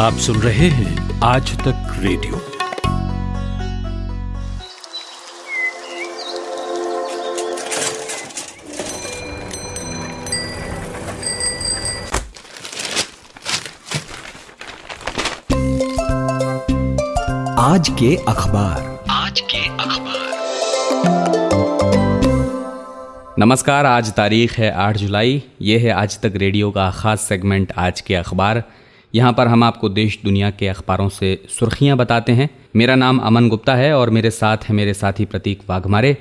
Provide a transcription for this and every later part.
आप सुन रहे हैं आज तक रेडियो। आज के अखबार। आज के अखबार। नमस्कार आज तारीख है 8 जुलाई। ये है आज तक रेडियो का ख़ास सेगमेंट आज के अखबार। यहाँ पर हम आपको देश दुनिया के अखबारों से सुर्खियाँ बताते हैं। मेरा नाम अमन गुप्ता है और मेरे साथ है मेरे साथी प्रतीक वाघमारे।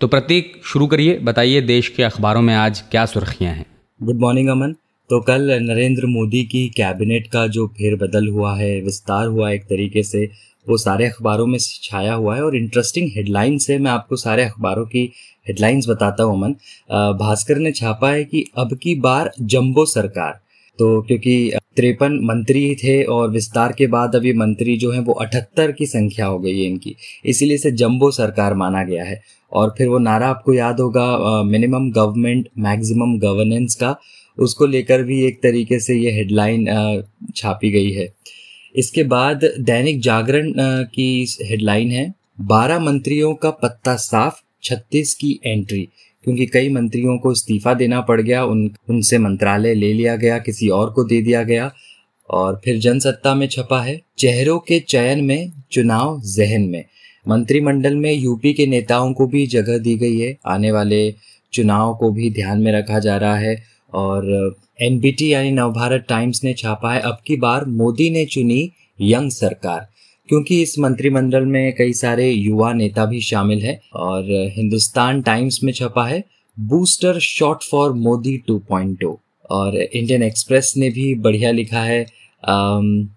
तो प्रतीक, शुरू करिए, बताइए देश के अखबारों में आज क्या सुर्खियाँ हैं? Good morning Aman. तो कल नरेंद्र मोदी की कैबिनेट का जो फेरबदल हुआ है, विस्तार हुआ एक तरीके से, वो सारे अखबारों में छाया हुआ है और इंटरेस्टिंग हेडलाइंस है मैं आपको सारे अखबारों की हेडलाइंस बताता हूँ, अमन। भास्कर ने छापा है कि अब की बार जंबो सरकार तो क्योंकि तिरपन मंत्री थे और विस्तार के बाद अभी मंत्री जो हैं वो अठहत्तर की संख्या हो गई है इनकी। इसीलिए इसे जंबो सरकार माना गया है। और फिर वो नारा आपको याद होगा मिनिमम गवर्नमेंट मैक्सिमम गवर्नेंस का, उसको लेकर भी एक तरीके से ये हेडलाइन छापी गई है। इसके बाद दैनिक जागरण की हेडलाइन है, बारह मंत्रियों का पत्ता साफ़, छत्तीस की एंट्री क्योंकि कई मंत्रियों को इस्तीफा देना पड़ गया, उन, उनसे मंत्रालय ले लिया गया, किसी और को दे दिया गया, और फिर जनसत्ता में छपा है। चेहरों के चयन में, चुनाव जहन में। मंत्रिमंडल में यूपी के नेताओं को भी जगह दी गई है। आने वाले चुनाव को भी ध्यान में रखा जा रहा है, और एनबीटी यानी नवभारत टाइम्स ने छापा है। अब की बार मोदी ने चुनी यंग सरकार। क्योंकि इस मंत्रिमंडल में कई सारे युवा नेता भी शामिल हैं और हिंदुस्तान टाइम्स में छपा है बूस्टर शॉट फॉर मोदी 2.0 और इंडियन एक्सप्रेस ने भी बढ़िया लिखा है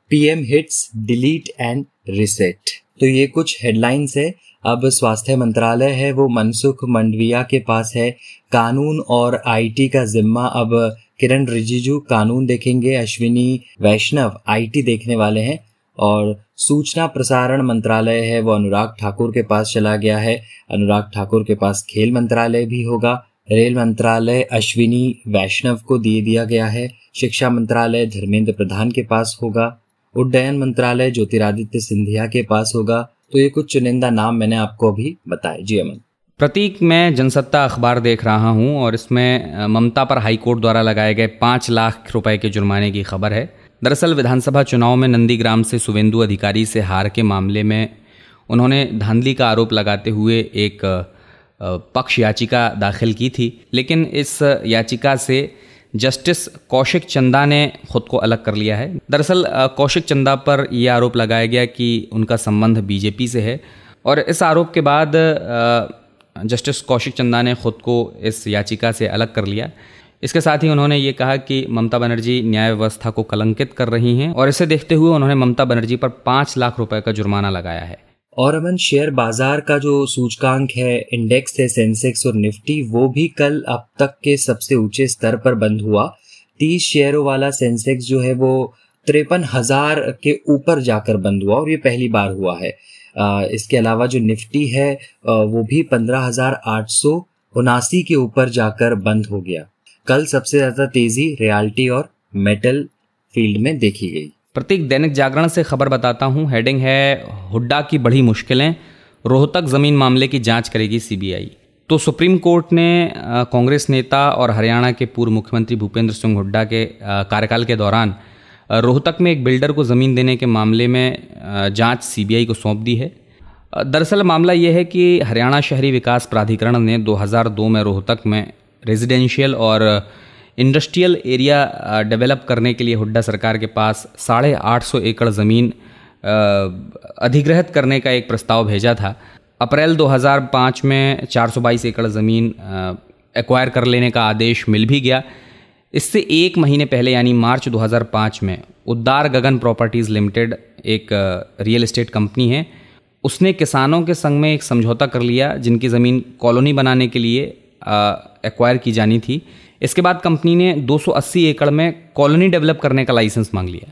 PM hits, delete and reset. तो ये कुछ हेडलाइंस है। अब स्वास्थ्य मंत्रालय है, वो मनसुख मंडविया के पास है। कानून और आईटी का जिम्मा। अब किरण रिजिजू कानून देखेंगे, अश्विनी, वैष्णव आईटी देखने वाले हैं। और सूचना प्रसारण मंत्रालय है, वो अनुराग ठाकुर के पास चला गया है। अनुराग ठाकुर के पास खेल मंत्रालय भी होगा। रेल मंत्रालय अश्विनी वैष्णव को दे दिया गया है। शिक्षा मंत्रालय धर्मेंद्र प्रधान के पास होगा। उड्डयन मंत्रालय ज्योतिरादित्य सिंधिया के पास होगा। तो ये कुछ चुनिंदा नाम मैंने आपको अभी बताए। जी अमन। प्रतीक, मैं जनसत्ता अखबार देख रहा हूँ और इसमें ममता पर हाईकोर्ट द्वारा लगाए गए पाँच लाख रुपए के जुर्माने की खबर है। दरअसल विधानसभा चुनाव में नंदीग्राम से सुवेंदु अधिकारी से हार के मामले में उन्होंने धांधली का आरोप लगाते हुए एक पक्ष याचिका दाखिल की थी। लेकिन इस याचिका से जस्टिस कौशिक चंदा ने खुद को अलग कर लिया है। दरअसल कौशिक चंदा पर यह आरोप लगाया गया कि उनका संबंध बीजेपी से है। और इस आरोप के बाद जस्टिस कौशिक चंदा ने खुद को इस याचिका से अलग कर लिया। इसके साथ ही उन्होंने ये कहा कि ममता बनर्जी न्याय व्यवस्था को कलंकित कर रही हैं और इसे देखते हुए उन्होंने ममता बनर्जी पर पाँच लाख रुपए का जुर्माना लगाया है। और अमन, शेयर बाज़ार का जो सूचकांक है, इंडेक्स है, सेंसेक्स और निफ्टी, वो भी कल अब तक के सबसे ऊँचे स्तर पर बंद हुआ। तीस शेयरों वाला सेंसेक्स जो है, वो तिरपन हज़ार के ऊपर जाकर बंद हुआ और ये पहली बार हुआ है। इसके अलावा जो निफ्टी है वो भी पंद्रह हज़ार आठ सौ उनासी के ऊपर जाकर बंद हो गया। कल सबसे ज़्यादा तेज़ी रियल्टी और मेटल फ़ील्ड में देखी गई। प्रतीक, दैनिक जागरण से खबर बताता हूँ। हेडिंग है, हुड्डा की बड़ी मुश्किलें, रोहतक ज़मीन मामले की जाँच करेगी सीबीआई। तो सुप्रीम कोर्ट ने कांग्रेस नेता और हरियाणा के पूर्व मुख्यमंत्री भूपेंद्र सिंह हुड्डा के कार्यकाल के दौरान रोहतक में एक बिल्डर को ज़मीन देने के मामले में जाँच सीबीआई को सौंप दी है। दरअसल मामला यह है कि हरियाणा शहरी विकास प्राधिकरण ने 2002 में रोहतक में रेजिडेंशियल और इंडस्ट्रियल एरिया डेवलप करने के लिए हुड्डा सरकार के पास साढ़े आठ सौ एकड़ ज़मीन अधिग्रहित करने का एक प्रस्ताव भेजा था। अप्रैल 2005 में 422 एकड़ ज़मीन एक्वायर कर लेने का आदेश मिल भी गया। इससे एक महीने पहले यानी मार्च 2005 में उद्दार गगन प्रॉपर्टीज़ लिमिटेड एक रियल एस्टेट कंपनी है। उसने किसानों के संग में एक समझौता कर लिया, जिनकी ज़मीन कॉलोनी बनाने के लिए एक्वायर की जानी थी। इसके बाद कंपनी ने 280 एकड़ में कॉलोनी डेवलप करने का लाइसेंस मांग लिया।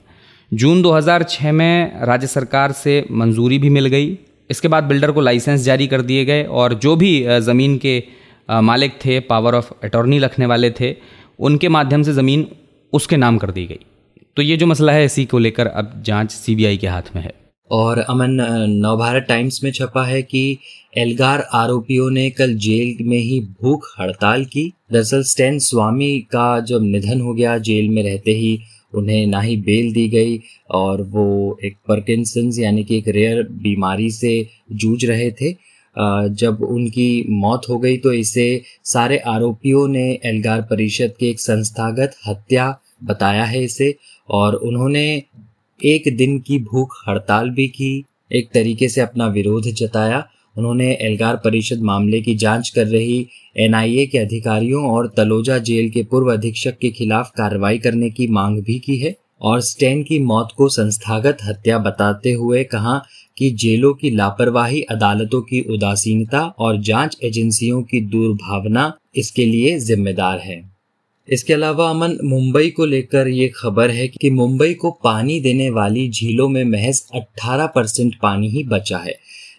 जून 2006 में राज्य सरकार से मंजूरी भी मिल गई। इसके बाद बिल्डर को लाइसेंस जारी कर दिए गए और जो भी ज़मीन के मालिक थे पावर ऑफ़ अटॉर्नी रखने वाले थे, उनके माध्यम से ज़मीन उसके नाम कर दी गई। तो ये जो मसला है इसी को लेकर अब जाँच सीबीआई के हाथ में है। और अमन नवभारत टाइम्स में छपा है कि एल्गार आरोपियों ने कल जेल में ही भूख हड़ताल की। दरअसल स्टैन स्वामी का जब निधन हो गया, जेल में रहते ही उन्हें ना ही बेल दी गई और वो एक परकिंसंस यानी कि एक रेयर बीमारी से जूझ रहे थे। जब उनकी मौत हो गई तो इसे सारे आरोपियों ने एल्गार परिषद के एक संस्थागत हत्या बताया है इसे और उन्होंने एक दिन की भूख हड़ताल भी की। एक तरीके से अपना विरोध जताया। उन्होंने एल्गार परिषद मामले की जाँच कर रही एनआईए के अधिकारियों और तलोजा जेल के पूर्व अधीक्षक के खिलाफ कार्रवाई करने की मांग भी की है और स्टेन की मौत को संस्थागत हत्या बताते हुए कहा कि जेलों की लापरवाही, अदालतों की उदासीनता और जाँच एजेंसियों की दुर्भावना इसके लिए जिम्मेदार है। इसके अलावा अमन, मुंबई को लेकर ये खबर है कि मुंबई को पानी देने वाली झीलों में महज 18 परसेंट पानी ही बचा है।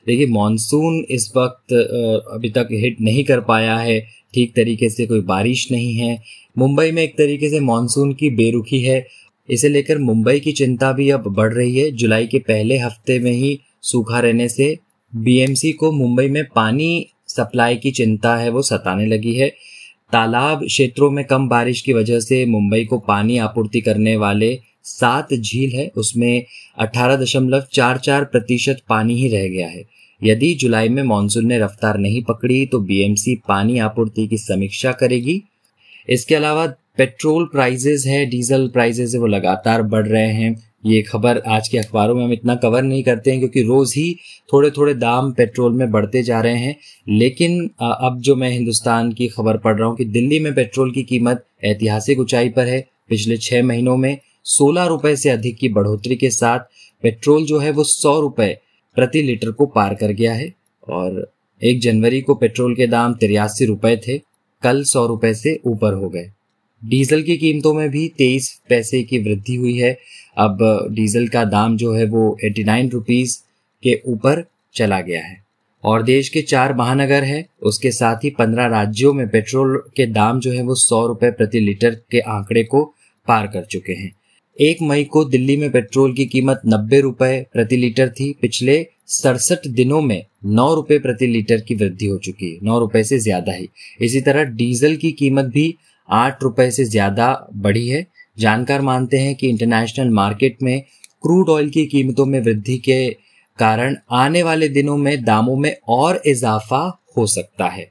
देखिए, मानसून इस वक्त अभी तक हिट नहीं कर पाया है। ठीक तरीके से कोई बारिश नहीं है। मुंबई में एक तरीके से मानसून की बेरुखी है। इसे लेकर मुंबई की चिंता भी अब बढ़ रही है। जुलाई के पहले हफ़्ते में ही सूखा रहने से बीएमसी को मुंबई में पानी सप्लाई की चिंता है, वो सताने लगी है। तालाब क्षेत्रों में कम बारिश की वजह से मुंबई को पानी आपूर्ति करने वाले सात झील है। उसमें अठारह दशमलव चार चार प्रतिशत पानी ही रह गया है। यदि जुलाई में मानसून ने रफ्तार नहीं पकड़ी तो बीएमसी पानी आपूर्ति की समीक्षा करेगी। इसके अलावा पेट्रोल प्राइजेस है, डीजल प्राइजेज है, वो लगातार बढ़ रहे हैं। ये खबर आज के अखबारों में हम इतना कवर नहीं करते हैं क्योंकि रोज ही थोड़े थोड़े दाम पेट्रोल में बढ़ते जा रहे हैं। लेकिन अब जो मैं हिंदुस्तान की खबर पढ़ रहा हूँ कि दिल्ली में पेट्रोल की कीमत ऐतिहासिक ऊंचाई पर है। पिछले छह महीनों में सोलह रुपए से अधिक की बढ़ोतरी के साथ पेट्रोल जो है वो सौ रुपए प्रति लीटर को पार कर गया है और एक जनवरी को पेट्रोल के दाम तिरासी रुपए थे, कल सौ रुपए से ऊपर हो गए। डीजल की कीमतों में भी तेईस पैसे की वृद्धि हुई है। अब डीजल का दाम जो है वो एटी नाइन रुपीज़ के ऊपर चला गया है। और देश के चार महानगर है, उसके साथ ही पंद्रह राज्यों में पेट्रोल के दाम जो है वो सौ रुपए प्रति लीटर के आंकड़े को पार कर चुके हैं। एक मई को दिल्ली में पेट्रोल की कीमत नब्बे रुपए प्रति लीटर थी। पिछले सड़सठ दिनों में नौ रुपए प्रति लीटर की वृद्धि हो चुकी है। नौ रुपए से ज़्यादा ही। इसी तरह डीजल की कीमत भी आठ रुपए से ज़्यादा बढ़ी है। जानकार मानते हैं कि इंटरनेशनल मार्केट में क्रूड ऑयल की कीमतों में वृद्धि के कारण आने वाले दिनों में दामों में और इजाफा हो सकता है।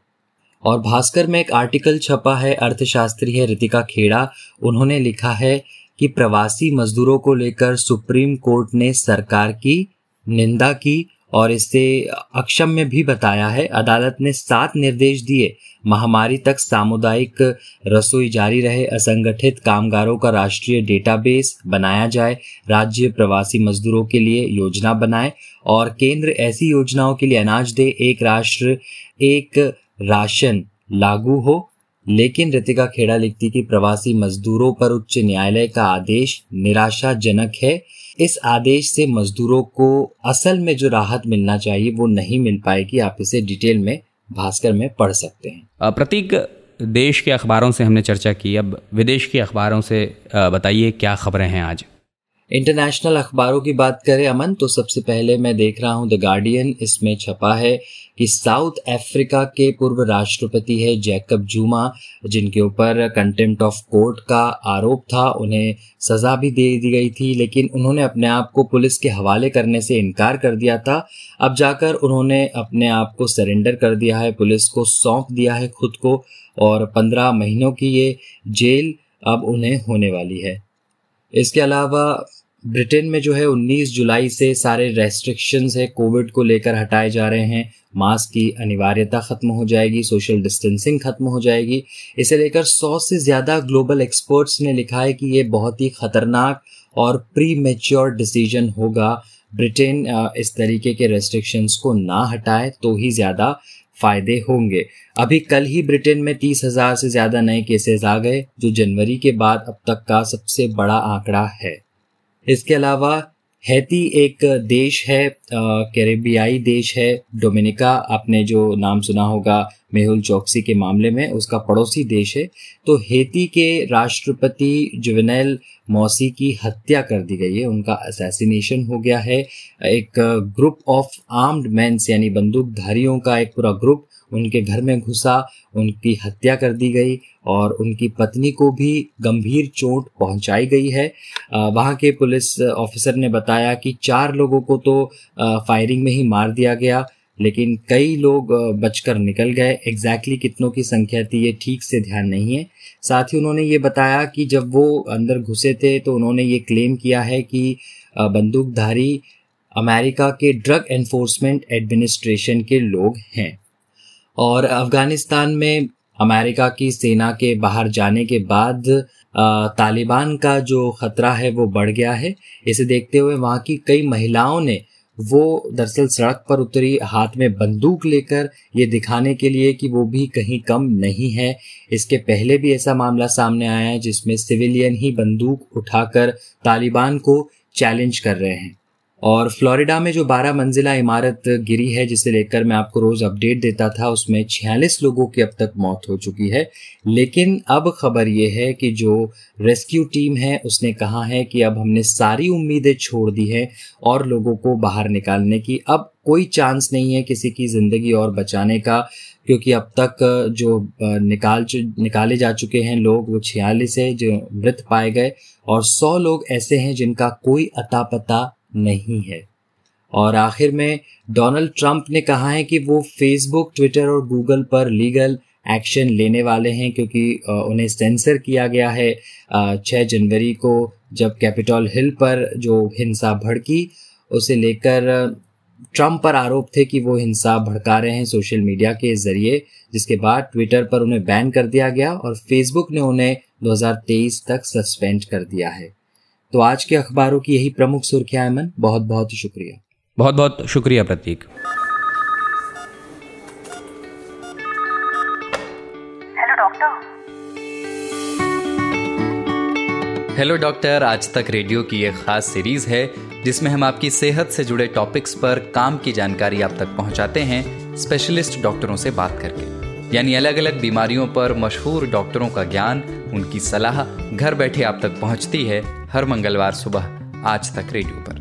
और भास्कर में एक आर्टिकल छपा है, अर्थशास्त्री है रितिका खेड़ा। उन्होंने लिखा है कि प्रवासी मजदूरों को लेकर सुप्रीम कोर्ट ने सरकार की निंदा की और इसे अक्षम्य भी बताया है। अदालत ने सात निर्देश दिए। महामारी तक सामुदायिक रसोई जारी रहे। असंगठित कामगारों का राष्ट्रीय डेटाबेस बनाया जाए। राज्य प्रवासी मजदूरों के लिए योजना बनाए और केंद्र ऐसी योजनाओं के लिए अनाज दे। एक राष्ट्र, एक राशन लागू हो। लेकिन रितिका खेड़ा लिखती कि प्रवासी मजदूरों पर उच्च न्यायालय का आदेश निराशाजनक है। इस आदेश से मजदूरों को असल में जो राहत मिलना चाहिए वो नहीं मिल पाएगी। आप इसे डिटेल में भास्कर में पढ़ सकते हैं। प्रतीक देश के अखबारों से हमने चर्चा की। अब विदेश के अखबारों से बताइए क्या खबरें हैं आज? इंटरनेशनल अखबारों की बात करें अमन तो सबसे पहले मैं देख रहा हूँ द गार्डियन इसमें छपा है कि साउथ अफ्रीका के पूर्व राष्ट्रपति है जैकब जूमा, जिनके ऊपर कंटेम्प्ट ऑफ़ कोर्ट का आरोप था, उन्हें सजा भी दे दी गई थी, लेकिन उन्होंने अपने आप को पुलिस के हवाले करने से इनकार कर दिया था। अब जाकर उन्होंने अपने आप को सरेंडर कर दिया है, पुलिस को सौंप दिया है खुद को, और पंद्रह महीनों की ये जेल अब उन्हें होने वाली है। इसके अलावा ब्रिटेन में जो है 19 जुलाई से सारे रेस्ट्रिक्शंस है कोविड को लेकर हटाए जा रहे हैं। मास्क की अनिवार्यता खत्म हो जाएगी सोशल डिस्टेंसिंग खत्म हो जाएगी। इसे लेकर 100 से ज़्यादा ग्लोबल एक्सपर्ट्स ने लिखा है कि ये बहुत ही खतरनाक और प्री मेच्योर डिसीज़न होगा। ब्रिटेन इस तरीके के रेस्ट्रिक्शंस को ना हटाए तो ही ज़्यादा फ़ायदे होंगे। अभी कल ही ब्रिटेन में तीस हज़ार से ज़्यादा नए केसेस आ गए, जो जनवरी के बाद अब तक का सबसे बड़ा आंकड़ा है। इसके अलावा हैती एक देश है कैरेबियाई देश है, डोमिनिका, आपने जो नाम सुना होगा मेहुल चौकसी के मामले में, उसका पड़ोसी देश है। तो हेती के राष्ट्रपति जुवेनल मौसी की हत्या कर दी गई है, उनका असैसिनेशन हो गया है। एक ग्रुप ऑफ़ आर्म्ड मैंस यानी बंदूकधारियों का एक पूरा ग्रुप उनके घर में घुसा, उनकी हत्या कर दी गई और उनकी पत्नी को भी गंभीर चोट पहुंचाई गई है। वहाँ के पुलिस ऑफिसर ने बताया कि चार लोगों को तो फायरिंग में ही मार दिया गया, लेकिन कई लोग बचकर निकल गए। एग्जैक्टली exactly कितनों की संख्या थी, ये ठीक से ध्यान नहीं है। साथ ही उन्होंने ये बताया कि जब वो अंदर घुसे थे तो उन्होंने ये क्लेम किया है कि बंदूकधारी अमेरिका के ड्रग एनफोर्समेंट एडमिनिस्ट्रेशन के लोग हैं। और अफ़गानिस्तान में अमेरिका की सेना के बाहर जाने के बाद तालिबान का जो ख़तरा है वो बढ़ गया है। इसे देखते हुए वहाँ की कई महिलाओं ने वो दरअसल सड़क पर उतरी, हाथ में बंदूक लेकर ये दिखाने के लिए कि वो भी कहीं कम नहीं है। इसके पहले भी ऐसा मामला सामने आया है जिसमें सिविलियन ही बंदूक उठाकर तालिबान को चैलेंज कर रहे हैं। और फ्लोरिडा में जो 12 मंजिला इमारत गिरी है, जिसे लेकर मैं आपको रोज अपडेट देता था, उसमें छियालीस लोगों की अब तक मौत हो चुकी है। लेकिन अब खबर यह है कि जो रेस्क्यू टीम है, उसने कहा है कि अब हमने सारी उम्मीदें छोड़ दी है और लोगों को बाहर निकालने की। अब कोई चांस नहीं है किसी की ज़िंदगी और बचाने का, क्योंकि अब तक जो निकाल निकाले जा चुके हैं लोग, वो छियालीस है, जो मृत पाए गए। और सौ लोग ऐसे हैं जिनका कोई अता पता नहीं है। और आखिर में डोनाल्ड ट्रंप ने कहा है कि वो फेसबुक, ट्विटर और गूगल पर लीगल एक्शन लेने वाले हैं क्योंकि उन्हें सेंसर किया गया है छः जनवरी को जब कैपिटल हिल पर जो हिंसा भड़की, उसे लेकर ट्रंप पर आरोप थे कि वो हिंसा भड़का रहे हैं सोशल मीडिया के ज़रिए, जिसके बाद ट्विटर पर उन्हें बैन कर दिया गया और फेसबुक ने उन्हें 2023 तक सस्पेंड कर दिया है। तो आज के अखबारों की यही प्रमुख सुर्खियाँ मन बहुत बहुत शुक्रिया। बहुत बहुत शुक्रिया Prateek. Hello doctor hello doctor Aaj Tak radio की एक खास सीरीज़ है जिसमें हम आपकी सेहत से जुड़े टॉपिक्स पर काम की जानकारी आप तक पहुंचाते हैं स्पेशलिस्ट डॉक्टरों से बात करके। यानी अलग अलग बीमारियों पर मशहूर डॉक्टरों का ज्ञान उनकी सलाह घर बैठे आप तक पहुँचती है हर मंगलवार सुबह आज तक रेडियो पर।